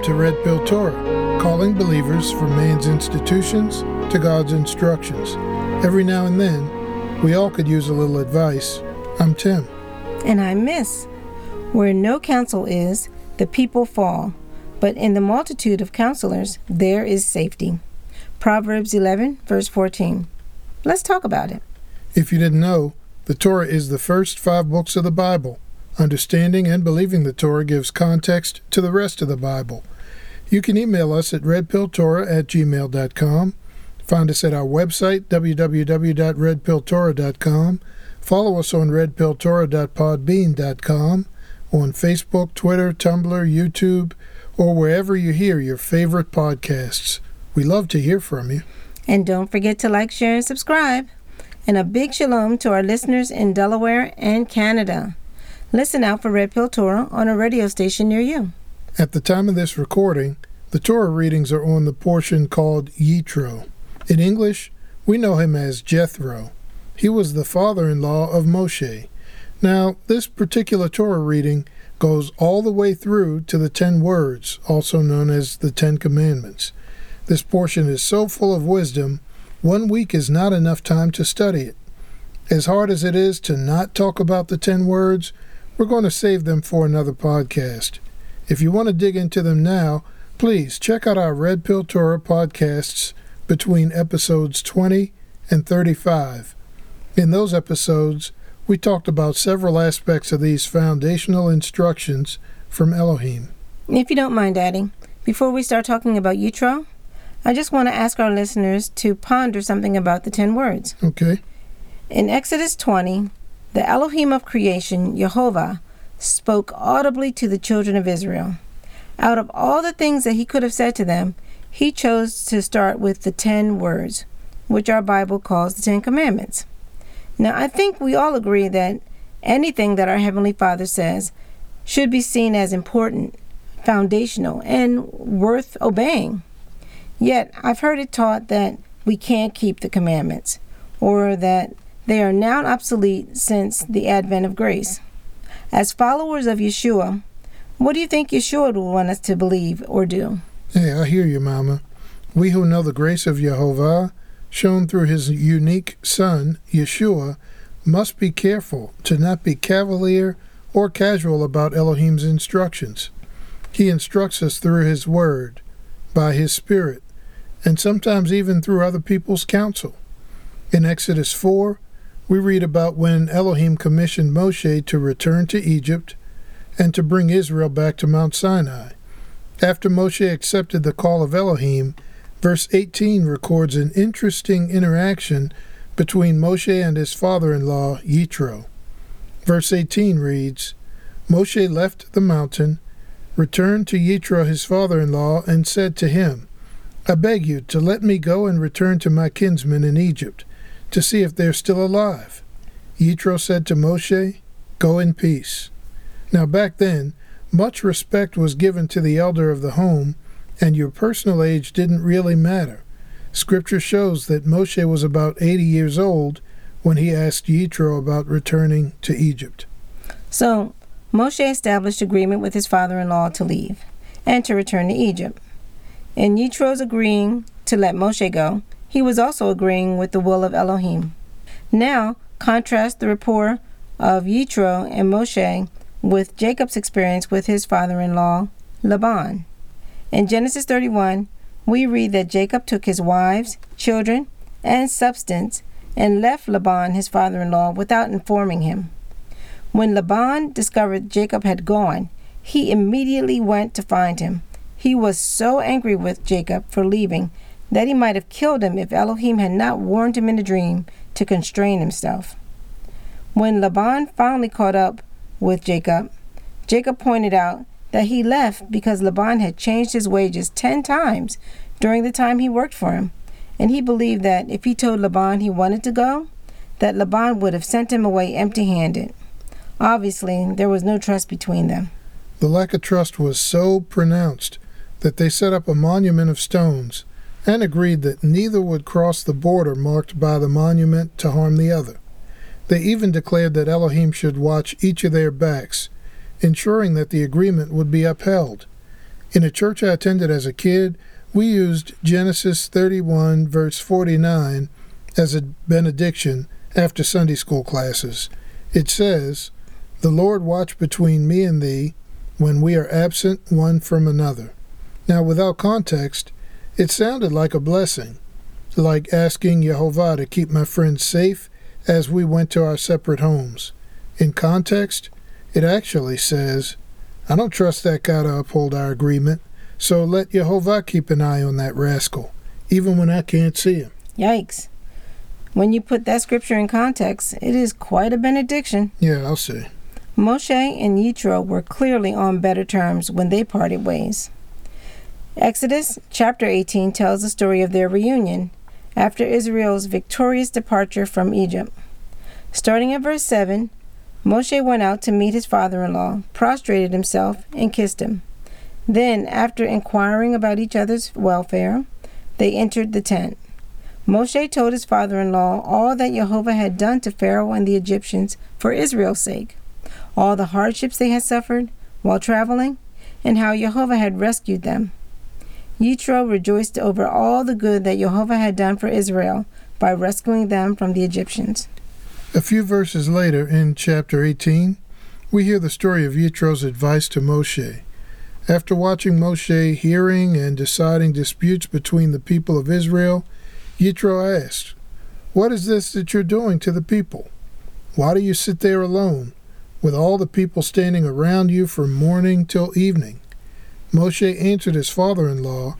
Welcome to Red Pill Torah, calling believers from man's institutions to God's instructions. Every now and then, we all could use a little advice. I'm Tim. And I'm Miss. Where no counsel is, the people fall, but in the multitude of counselors, there is safety. Proverbs 11, verse 14. Let's talk about it. If you didn't know, the Torah is the first five books of the Bible. Understanding and believing the Torah gives context to the rest of the Bible. You can email us at redpilltorah at gmail.com. Find us at our website, www.redpilltorah.com. Follow us on redpilltorah.podbean.com, on Facebook, Twitter, Tumblr, YouTube, or wherever you hear your favorite podcasts. We love to hear from you. And don't forget to like, share, and subscribe. And a big shalom to our listeners in Delaware and Canada. Listen out for Red Pill Torah on a radio station near you. At the time of this recording, the Torah readings are on the portion called Yitro. In English, we know him as Jethro. He was the father in law of Moshe. Now, this particular Torah reading goes all the way through to the Ten Words, also known as the Ten Commandments. This portion is so full of wisdom, one week is not enough time to study it. As hard as it is to not talk about the Ten Words, we're going to save them for another podcast. If you want to dig into them now, please check out our Red Pill Torah podcasts between episodes 20 and 35. In those episodes, we talked about several aspects of these foundational instructions from Elohim. If you don't mind, Daddy, before we start talking about Yitro, I just want to ask our listeners to ponder something about the ten words. Okay. In Exodus 20, the Elohim of creation, Jehovah, spoke audibly to the children of Israel. Out of all the things that he could have said to them, he chose to start with the ten words, which our Bible calls the Ten Commandments. Now, I think we all agree that anything that our Heavenly Father says should be seen as important, foundational, and worth obeying. Yet, I've heard it taught that we can't keep the commandments, or that they are now obsolete since the advent of grace. As followers of Yeshua, what do you think Yeshua would want us to believe or do? Hey, I hear you, Mama. We who know the grace of Jehovah, shown through his unique Son, Yeshua, must be careful to not be cavalier or casual about Elohim's instructions. He instructs us through his word, by his Spirit, and sometimes even through other people's counsel. In Exodus 4, we read about when Elohim commissioned Moshe to return to Egypt and to bring Israel back to Mount Sinai. After Moshe accepted the call of Elohim, verse 18 records an interesting interaction between Moshe and his father in law, Yitro. Verse 18 reads Moshe left the mountain, returned to Yitro his father in law, and said to him, I beg you to let me go and return to my kinsmen in Egypt, to see if they're still alive. Yitro said to Moshe, Go in peace. Now back then, much respect was given to the elder of the home, and your personal age didn't really matter. Scripture shows that Moshe was about 80 years old when he asked Yitro about returning to Egypt. So, Moshe established agreement with his father in law to leave and to return to Egypt. In Yitro's agreeing to let Moshe go, he was also agreeing with the will of Elohim. Now, contrast the rapport of Yitro and Moshe with Jacob's experience with his father in law, Laban. In Genesis 31, we read that Jacob took his wives, children, and substance and left Laban, his father in law, without informing him. When Laban discovered Jacob had gone, he immediately went to find him. He was so angry with Jacob for leaving that he might have killed him if Elohim had not warned him in a dream to constrain himself. When Laban finally caught up with Jacob, Jacob pointed out that he left because Laban had changed his wages ten times during the time he worked for him, and he believed that if he told Laban he wanted to go, that Laban would have sent him away empty handed. Obviously, there was no trust between them. The lack of trust was so pronounced that they set up a monument of stones and agreed that neither would cross the border marked by the monument to harm the other. They even declared that Elohim should watch each of their backs, ensuring that the agreement would be upheld. In a church I attended as a kid, we used Genesis 31, verse 49, as a benediction after Sunday school classes. It says, The Lord watch between me and thee when we are absent one from another. Now, without context, it sounded like a blessing, like asking Jehovah to keep my friends safe as we went to our separate homes. In context, it actually says, I don't trust that guy to uphold our agreement. So let Jehovah keep an eye on that rascal, even when I can't see him. Yikes. When you put that scripture in context, it is quite a benediction. Yeah, I'll see. Moshe and Yitro were clearly on better terms when they parted ways. Exodus chapter 18 tells the story of their reunion after Israel's victorious departure from Egypt. Starting at verse 7, Moshe went out to meet his father in law, prostrated himself, and kissed him. Then, after inquiring about each other's welfare, they entered the tent. Moshe told his father in law all that Jehovah had done to Pharaoh and the Egyptians for Israel's sake, all the hardships they had suffered while traveling, and how Jehovah had rescued them. Yitro rejoiced over all the good that Jehovah had done for Israel by rescuing them from the Egyptians. A few verses later, in chapter 18, we hear the story of Yitro's advice to Moshe. After watching Moshe hearing and deciding disputes between the people of Israel, Yitro asked, What is this that you're doing to the people? Why do you sit there alone, with all the people standing around you from morning till evening? Moshe answered his father in law,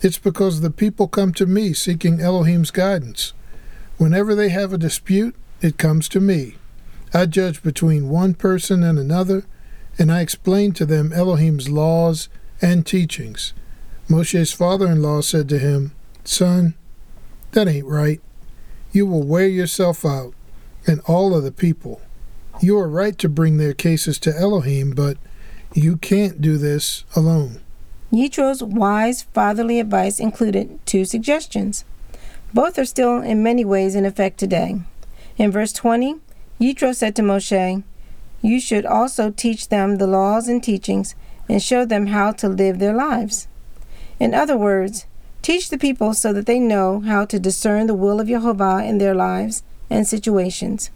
It's because the people come to me seeking Elohim's guidance. Whenever they have a dispute, it comes to me. I judge between one person and another and I explained to them Elohim's laws and teachings. Moshe's father in law said to him, Son, that ain't right. You will wear yourself out, and all of the people. You are right to bring their cases to Elohim, but you can't do this alone. Yitro's wise fatherly advice included two suggestions. Both are still in many ways in effect today. In verse 20, Yitro said to Moshe, you should also teach them the laws and teachings and show them how to live their lives. In other words, teach the people so that they know how to discern the will of Jehovah in their lives and situations.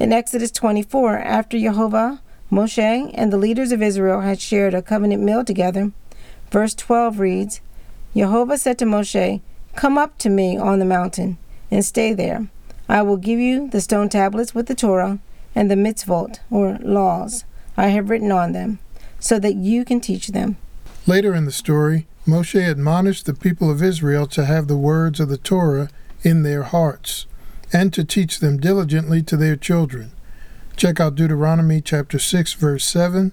In Exodus 24, after Jehovah, Moshe, and the leaders of Israel had shared a covenant meal together, verse 12 reads Jehovah said to Moshe, Come up to me on the mountain and stay there. I will give you the stone tablets with the Torah and the mitzvot, or laws, I have written on them, so that you can teach them. Later in the story, Moshe admonished the people of Israel to have the words of the Torah in their hearts, and to teach them diligently to their children. Check out Deuteronomy chapter 6 verse 7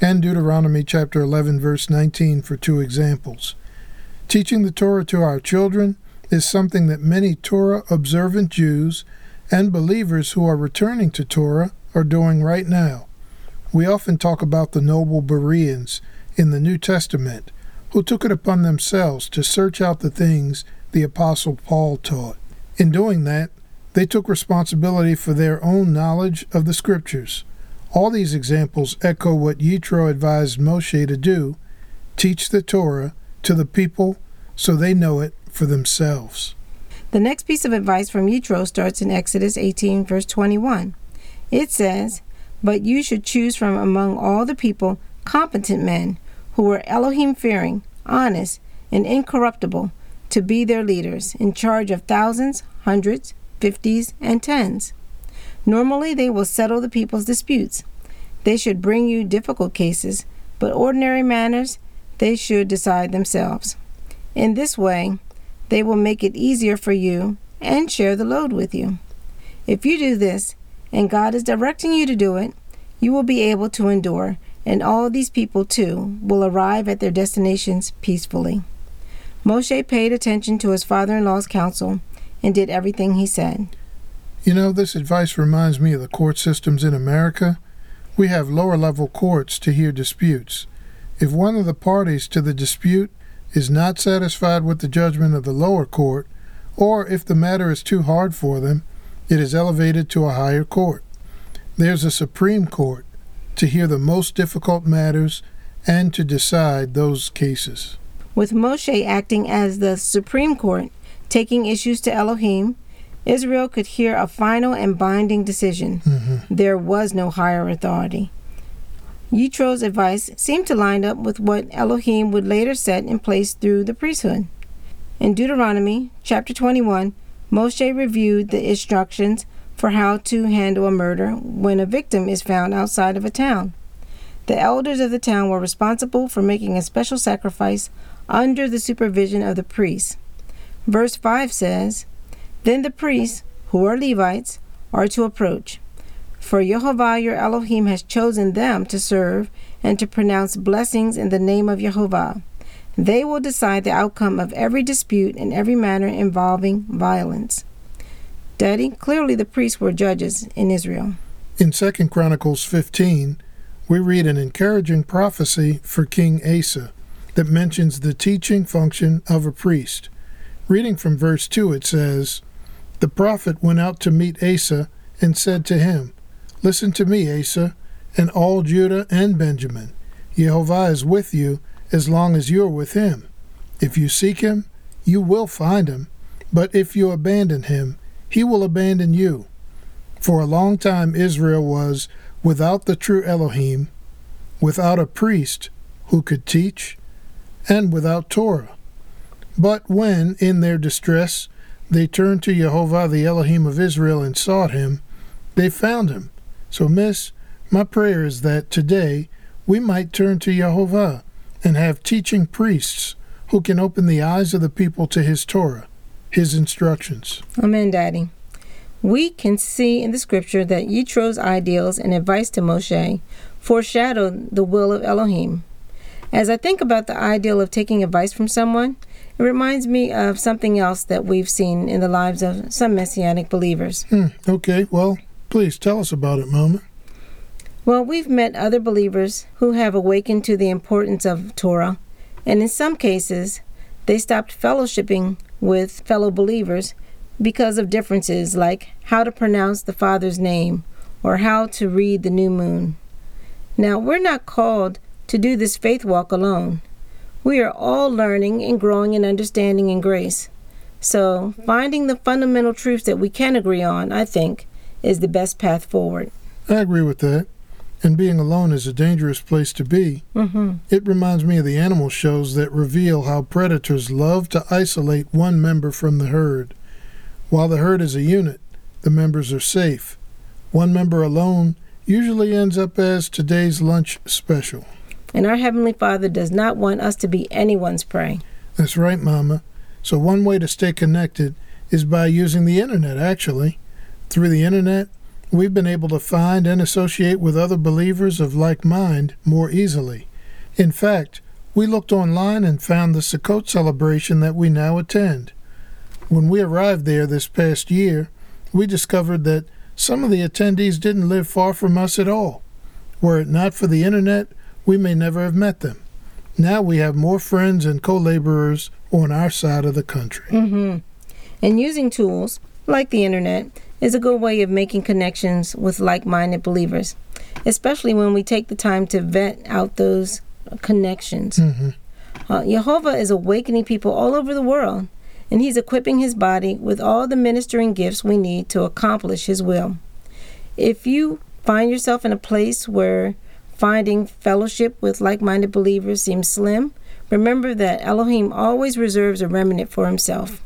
and Deuteronomy chapter 11 verse 19 for two examples. Teaching the Torah to our children is something that many Torah observant Jews and believers who are returning to Torah are doing right now. We often talk about the noble Bereans in the New Testament who took it upon themselves to search out the things the Apostle Paul taught. In doing that, they took responsibility for their own knowledge of the Scriptures. All these examples echo what Yitro advised Moshe to do teach the Torah to the people so they know it for themselves. The next piece of advice from Yitro starts in Exodus 18, verse 21. It says, But you should choose from among all the people competent men who are Elohim fearing, honest, and incorruptible to be their leaders, in charge of thousands, hundreds, fifties, and tens. Normally, they will settle the people's disputes. They should bring you difficult cases, but ordinary matters they should decide themselves. In this way, they will make it easier for you and share the load with you. If you do this, and God is directing you to do it, you will be able to endure, and all these people too will arrive at their destinations peacefully. Moshe paid attention to his father in law's counsel and did everything he said. You know, this advice reminds me of the court systems in America. We have lower level courts to hear disputes. If one of the parties to the dispute is not satisfied with the judgment of the lower court, or if the matter is too hard for them, it is elevated to a higher court. There's a Supreme Court to hear the most difficult matters and to decide those cases. With Moshe acting as the Supreme Court, taking issues to Elohim, Israel could hear a final and binding decision. Mm-hmm. There was no higher authority. Yitro's advice seemed to line up with what Elohim would later set in place through the priesthood. In Deuteronomy chapter 21, Moshe reviewed the instructions for how to handle a murder when a victim is found outside of a town. The elders of the town were responsible for making a special sacrifice under the supervision of the priests. Verse 5 says, Then the priests, who are Levites, are to approach. For Jehovah your Elohim has chosen them to serve and to pronounce blessings in the name of Jehovah. They will decide the outcome of every dispute in every matter involving violence. Daddy, clearly the priests were judges in Israel. In 2 Chronicles 15, we read an encouraging prophecy for King Asa that mentions the teaching function of a priest. Reading from verse 2, it says, The prophet went out to meet Asa and said to him, Listen to me, Asa, and all Judah and Benjamin. Jehovah is with you as long as you are with him. If you seek him, you will find him, but if you abandon him, he will abandon you. For a long time Israel was without the true Elohim, without a priest who could teach, and without Torah. But when, in their distress, they turned to Jehovah the Elohim of Israel and sought him, they found him. So, miss, my prayer is that today we might turn to Jehovah and have teaching priests who can open the eyes of the people to his Torah, his instructions. Amen, Daddy. We can see in the scripture that Yitro's ideals and advice to Moshe foreshadowed the will of Elohim. As I think about the ideal of taking advice from someone, it reminds me of something else that we've seen in the lives of some Messianic believers. Hmm, okay, well, please tell us about it, Mama. Well, we've met other believers who have awakened to the importance of Torah, and in some cases, they stopped fellowshipping with fellow believers because of differences like how to pronounce the Father's name or how to read the new moon. Now, we're not called to do this faith walk alone. We are all learning and growing in understanding and grace. So, finding the fundamental truths that we can agree on, I think, is the best path forward. I agree with that. And being alone is a dangerous place to be. Mm-hmm. It reminds me of the animal shows that reveal how predators love to isolate one member from the herd. While the herd is a unit, the members are safe. One member alone usually ends up as today's lunch special. And our Heavenly Father does not want us to be anyone's prey. That's right, Mama. So, one way to stay connected is by using the internet, actually. Through the internet, we've been able to find and associate with other believers of like mind more easily. In fact, we looked online and found the Sukkot celebration that we now attend. When we arrived there this past year, we discovered that some of the attendees didn't live far from us at all. Were it not for the internet, we may never have met them. Now we have more friends and co laborers on our side of the country. Mm-hmm. And using tools like the internet is a good way of making connections with like minded believers, especially when we take the time to vet out those connections. hmm Uh, Jehovah is awakening people all over the world, and He's equipping His body with all the ministering gifts we need to accomplish His will. If you find yourself in a place where finding fellowship with like minded believers seems slim, remember that Elohim always reserves a remnant for Himself.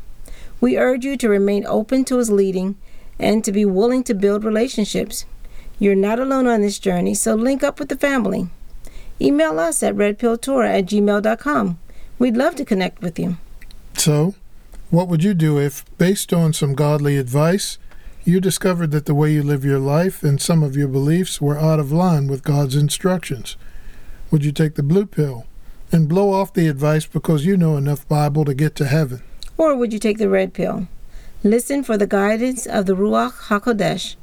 We urge you to remain open to His leading and to be willing to build relationships. You're not alone on this journey, so link up with the family. Email us at redpilltorah at gmail.com. We'd love to connect with you. So, what would you do if, based on some godly advice, you discovered that the way you live your life and some of your beliefs were out of line with God's instructions? Would you take the blue pill and blow off the advice because you know enough Bible to get to heaven? Or would you take the red pill? Listen for the guidance of the Ruach HaKodesh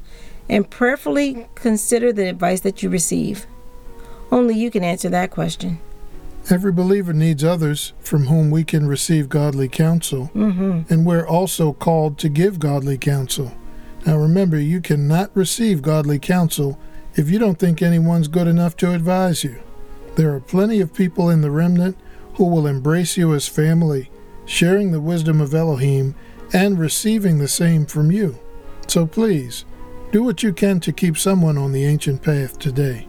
and prayerfully consider the advice that you receive. Only you can answer that question. Every believer needs others from whom we can receive godly counsel, Mm-hmm. and we're also called to give godly counsel. Now remember, you cannot receive godly counsel if you don't think anyone's good enough to advise you. There are plenty of people in the remnant who will embrace you as family, sharing the wisdom of Elohim and receiving the same from you. So please, do what you can to keep someone on the ancient path today.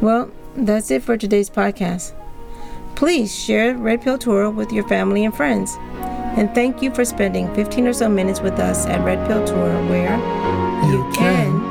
Well, that's it for today's podcast. Please share Red Pill Torah with your family and friends. And thank you for spending 15 or so minutes with us at Red Pill Torah, where You can